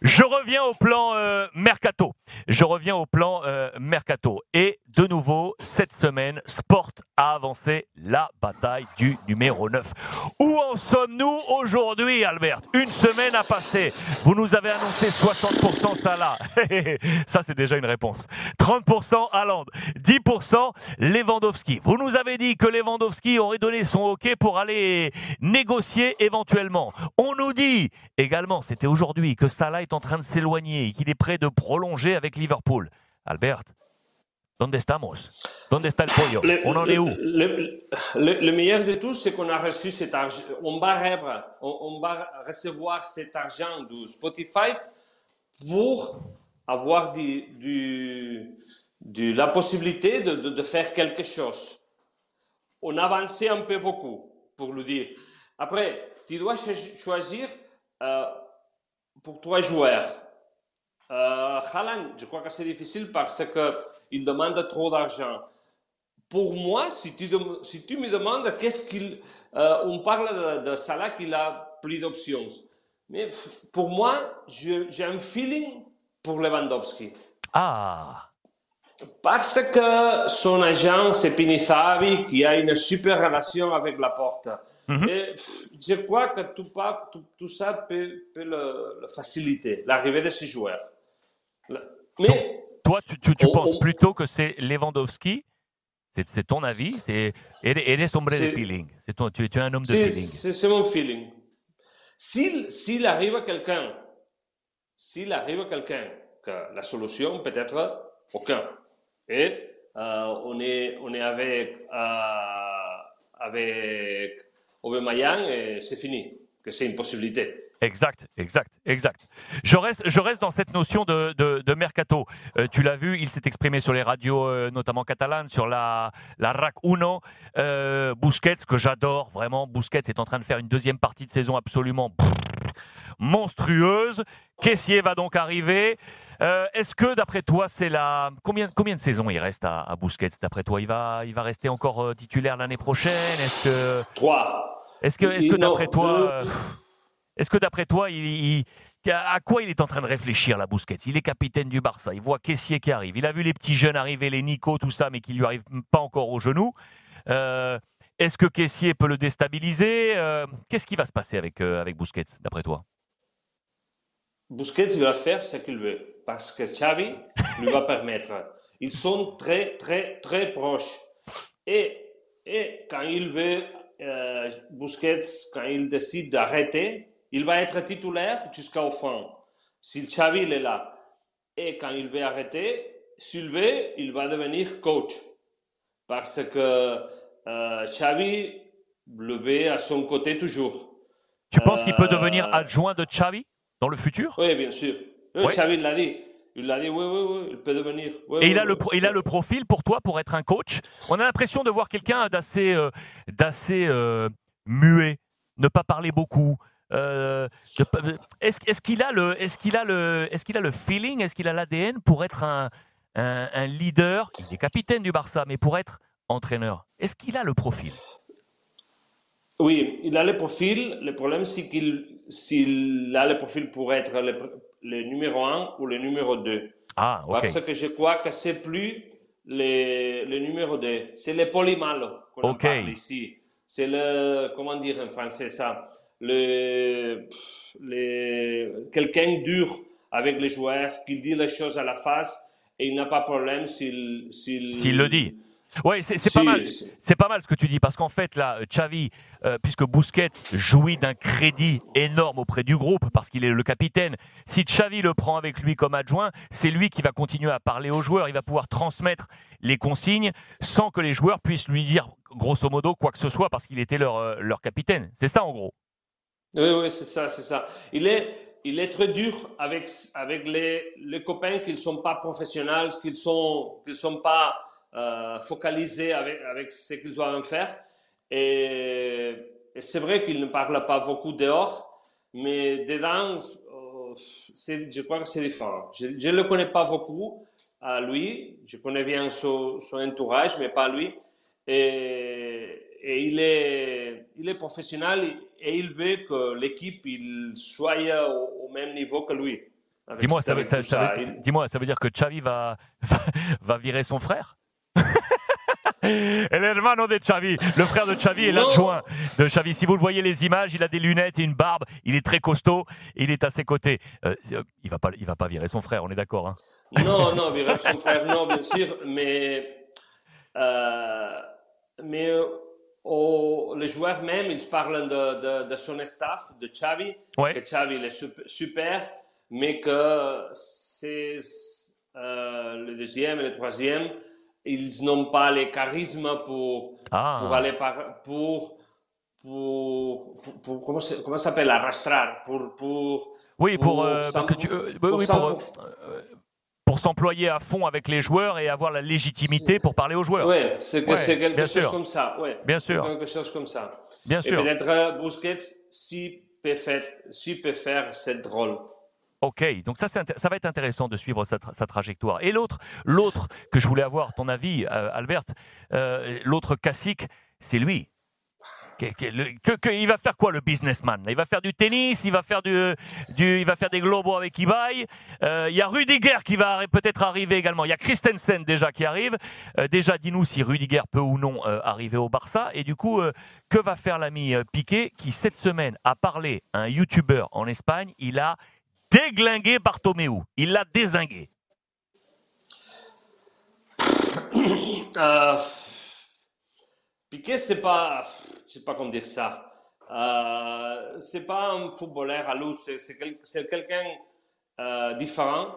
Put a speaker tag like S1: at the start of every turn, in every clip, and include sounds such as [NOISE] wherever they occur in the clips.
S1: Je reviens au plan euh, mercato. Je reviens au plan euh, mercato. Et de nouveau, cette semaine, Sport a avancé la bataille du numéro 9. Où en sommes-nous aujourd'hui, Albert? Une semaine a passé. Vous nous avez annoncé 60% Salah. [LAUGHS] Ça, c'est déjà une réponse. 30% Haaland. 10% Lewandowski. Vous nous avez dit que Lewandowski aurait donné son OK pour aller négocier éventuellement. On nous dit également, c'était aujourd'hui, que Salah est en train de s'éloigner et qu'il est prêt de prolonger avec Liverpool. Albert, ¿Dónde estamos? ¿Dónde está el pollo?
S2: Le,
S1: On en est où?
S2: le, le- le meilleur de tout, c'est qu'on a reçu cet argent. On va, recevoir- on, on va recevoir cet argent du Spotify pour avoir la possibilité de, faire quelque chose. On a avancé un peu beaucoup, pour le dire. Après, tu dois cho- choisir euh, pour trois joueurs. Euh, je crois que c'est difficile parce qu'il demande trop d'argent. Pour moi, si tu, me demandes qu'est-ce qu'il... euh, on parle de, de Salah qu'il a plus d'options. Mais pour moi, j'ai un feeling pour Lewandowski.
S1: Ah
S2: Parce que son agent, c'est Pinizavi, qui a une super relation avec la porte. Et pff, je crois que tout, pas- tout, tout ça peut, peut le, le faciliter, l'arrivée de ces joueurs. Le- Mais
S1: Toi, tu, tu- tu
S2: On-
S1: penses
S2: on-
S1: plutôt que c'est Lewandowski? C'est, ton avis? C'est, eres, de feeling. C'est ton, tu, tu es un homme de feeling.
S2: c'est- c'est mon feeling. S'il s'il arrive à quelqu'un, s'il arrive à quelqu'un, que la solution peut être aucun. Et euh, on, est, on est avec, euh, avec Aubameyang et c'est fini, que c'est une possibilité.
S1: Exact, exact, exact. Je reste, je reste dans cette notion de, de, mercato. Euh, tu l'as vu, il s'est exprimé sur les radios, euh, notamment catalanes, sur la, la RAC Uno. Euh, Busquets, que j'adore, vraiment. Busquets est en train de faire une deuxième partie de saison absolument monstrueuse. Caissier va donc arriver. Euh, Est-ce que, d'après toi, c'est la combien, combien de saisons il reste à, à Busquets D'après toi, il va, il va rester encore euh, titulaire l'année prochaine? Est-ce que,
S2: Trois.
S1: est-ce que, est-ce que
S2: Non,
S1: d'après toi, euh, est-ce que d'après toi, il, il- à quoi il est en train de réfléchir, la Busquets? Il est capitaine du Barça, il voit Caissier qui arrive, il a vu les petits jeunes arriver, les Nico, tout ça, mais qui lui arrivent pas encore au genou. Euh, Est-ce que Caissier peut le déstabiliser? Qu'est-ce qui va se passer avec, avec Busquets, d'après toi?
S2: Busquets va faire ce qu'il veut parce que Xavi lui va permettre. Ils sont très, très, très proches. Et, et quand il veut, euh, Busquets, quand il décide d'arrêter, il va être titulaire jusqu'au fin. Si Xavi il est là. Et quand il veut arrêter, s'il veut, il va devenir coach. Parce que euh, Xavi le veut à son côté toujours.
S1: Tu penses qu'il peut
S2: Euh,
S1: devenir adjoint de Xavi? Dans le futur?
S2: Oui, bien sûr. Oui,
S1: Ouais.
S2: Xavi l'a dit. Il l'a dit, oui, oui, oui, il peut devenir. Oui,
S1: Et
S2: oui,
S1: il a, le, pro- il a le profil pour toi pour être un coach? On a l'impression de voir quelqu'un d'assez euh, d'assez euh, muet, ne pas parler beaucoup. Euh, est-ce est-ce qu'il a le est-ce qu'il a le est-ce qu'il a le feeling, est-ce qu'il a l'ADN pour être un, un, un leader? Il est capitaine du Barça, mais pour être entraîneur, est-ce qu'il a le profil?
S2: Oui, il a le profil. Le problème, c'est qu'il s'il a le profil pour être le, le numéro 1 ou le numéro 2.
S1: Ah.
S2: Parce que je crois que c'est plus le, le numéro 2. C'est le polymalo qu'on en
S1: Ok.
S2: parle ici. C'est le, comment dire en français ça? Le, le, quelqu'un dur avec les joueurs, qui dit les choses à la face et il n'a pas de problème s'il, S'il
S1: le dit. Ouais, c'est
S2: Si,
S1: pas mal. C'est pas mal ce que tu dis parce qu'en fait là, Xavi, euh, puisque Busquets jouit d'un crédit énorme auprès du groupe parce qu'il est le capitaine. Si Xavi le prend avec lui comme adjoint, c'est lui qui va continuer à parler aux joueurs. Il va pouvoir transmettre les consignes sans que les joueurs puissent lui dire grosso modo quoi que ce soit parce qu'il était leur euh, leur capitaine. C'est ça en gros.
S2: Oui, oui, c'est ça, c'est ça. Il est, il est très dur avec, avec les, les copains qui ne sont pas professionnels, qui ne sont, qui sont pas euh, focalisés avec, avec ce qu'ils doivent faire. Et, et c'est vrai qu'il ne parle pas beaucoup dehors, mais dedans, euh, je crois que c'est différent. Je ne le connais pas beaucoup à lui, je connais bien son, son entourage, mais pas lui. Et, et il, est, il est professionnel et il veut que l'équipe il soit au, au même niveau que lui.
S1: Dis-moi, ça, veut, ça, ça, dis-moi, ça veut dire que Xavi va, [LAUGHS] va virer son frère? Hermano de Xavi, le frère de Xavi est l'adjoint de Xavi. Si vous le voyez les images, il a des lunettes et une barbe, il est très costaud, il est à ses côtés. Euh, il va pas, il va pas virer son frère, on est d'accord hein.
S2: Non, non, virer son frère, non, bien sûr, mais euh, mais euh, les joueurs même, ils parlent de, de, son staff, de Xavi, que Xavi est super, mais que c'est le deuxième et le troisième ils n'ont pas le charisme pour, ah. pour aller par, pour, pour, pour, comment, comment ça s'appelle, arrastrar, pour, pour,
S1: oui, pour, euh, pour, pour, s'employer à fond avec les joueurs et avoir la légitimité pour parler aux joueurs.
S2: Oui, c'est quelque chose comme ça.
S1: Ouais, bien sûr.
S2: Quelque chose comme ça.
S1: Bien sûr.
S2: Peut-être euh, Busquets, si peut faire, si peut faire cette rôle.
S1: Ok, donc ça, va être intéressant de suivre sa, trajectoire. Et l'autre, l'autre que je voulais avoir ton avis, euh, Albert, euh, l'autre classique, c'est lui. Que, il va faire quoi le businessman? Il va faire du tennis, il va faire du, il va faire des globaux avec eBay. Euh, il y a Rudiger qui va peut-être arriver également. Il y a Christensen déjà qui arrive. déjà, dis-nous si Rudiger peut ou non arriver au Barça. Et du coup, que va faire l'ami Piqué qui cette semaine a parlé à un YouTuber en Espagne Il a déglingué Bartomeu. Il l'a désingué. [COUGHS]
S2: Euh, Piqué, c'est pas, je sais pas comment dire ça. Euh, c'est pas un footballeur à l'eau, c'est quelqu'un euh, différent.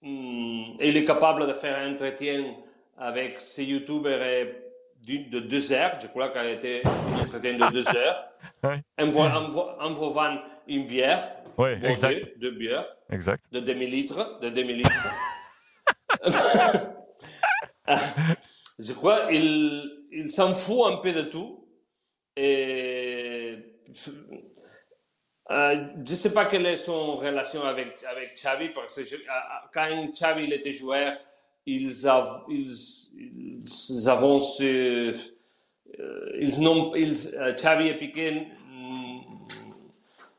S2: Hmm, il est capable de faire un entretien avec ses youtubeurs de deux heures. Je crois qu'il a été un entretien de deux [LAUGHS] heures. en, en, une bière.
S1: Oui, exact.
S2: Bière.
S1: Exact.
S2: De demi-litre. De demi-litre. [LAUGHS] je crois qu'il il, s'en fout un peu de tout. Et euh, je ne sais pas quelle est son relation avec, avec Xavi, parce que quand Xavi il était joueur, ils, av, ils, ils avancent, euh, ils ils, euh, Xavi et Piqué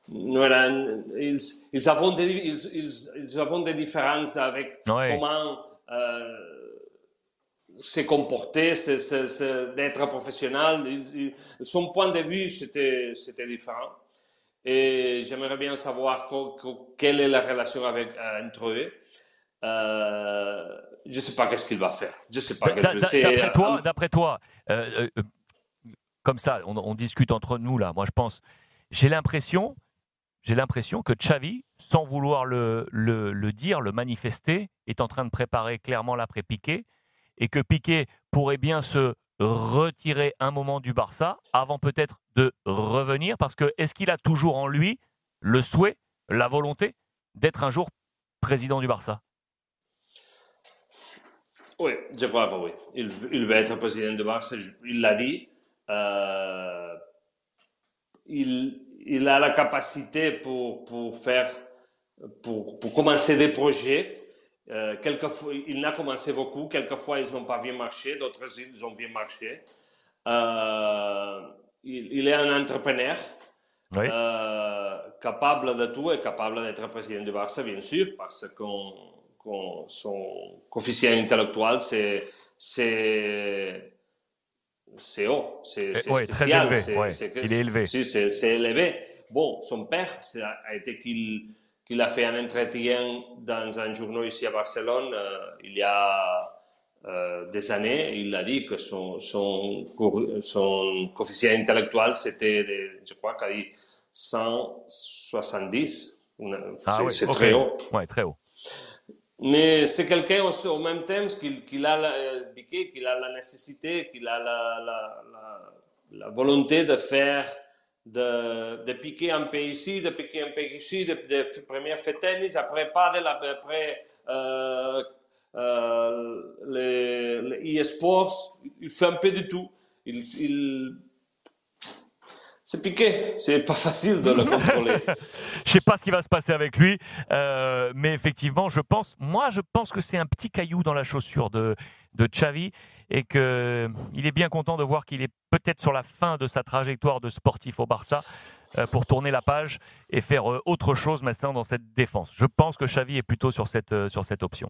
S2: ils, ils, avons des, ils, ils, avons des différences avec comment euh, se comporter, d'être professionnel. son point de vue, c'était, différent. Et j'aimerais bien savoir quelle est la relation avec, euh, entre eux. Euh, je ne sais pas qu'est-ce qu'il va faire. Je sais pas.
S1: D'après toi, d'après toi comme ça, on, on discute entre nous là. Moi, je pense, j'ai l'impression j'ai l'impression que Xavi, sans vouloir le, le, dire, le manifester, est en train de préparer clairement l'après-Piqué et que Piqué pourrait bien se retirer un moment du Barça avant peut-être de revenir parce que est-ce qu'il a toujours en lui le souhait, la volonté d'être un jour président du Barça?
S2: Oui, je crois que oui. Il, il va être président du Barça, il l'a dit. Euh, il, il a la capacité pour, pour faire, pour, pour commencer des projets. Euh, quelquefois, il a commencé beaucoup, quelquefois ils n'ont pas bien marché, d'autres ils ont bien marché. Euh, il, est un entrepreneur, euh, capable de tout et capable d'être président du Barça, bien sûr, parce que son coefficient intellectuel, c'est c'est haut, c'est
S1: eh, spécial. il est élevé.
S2: c'est élevé. Bon, son père a été qu'il a fait un entretien dans un journal ici à Barcelone euh, il y a euh, des années. Il a dit que son, son, son coefficient intellectuel, c'était, je crois qu'il a dit 170.
S1: Ah
S2: c'est très haut.
S1: Ouais, très haut.
S2: Mais c'est quelqu'un au, même temps qu'il a euh, qu'il a la nécessité, qu'il a la, la, la, volonté de faire, de, piquer un peu ici, de piquer un peu ici, de, de première fait tennis, après paddle, après euh, euh, les, e-sports, il fait un peu de tout. C'est piqué, c'est pas facile de le [LAUGHS] contrôler.
S1: je sais pas ce qui va se passer avec lui, euh, mais effectivement, je pense, moi, je pense que c'est un petit caillou dans la chaussure de de Xavi et que il est bien content de voir qu'il est peut-être sur la fin de sa trajectoire de sportif au Barça euh, pour tourner la page et faire euh, autre chose maintenant dans cette défense. Je pense que Xavi est plutôt sur cette sur cette option.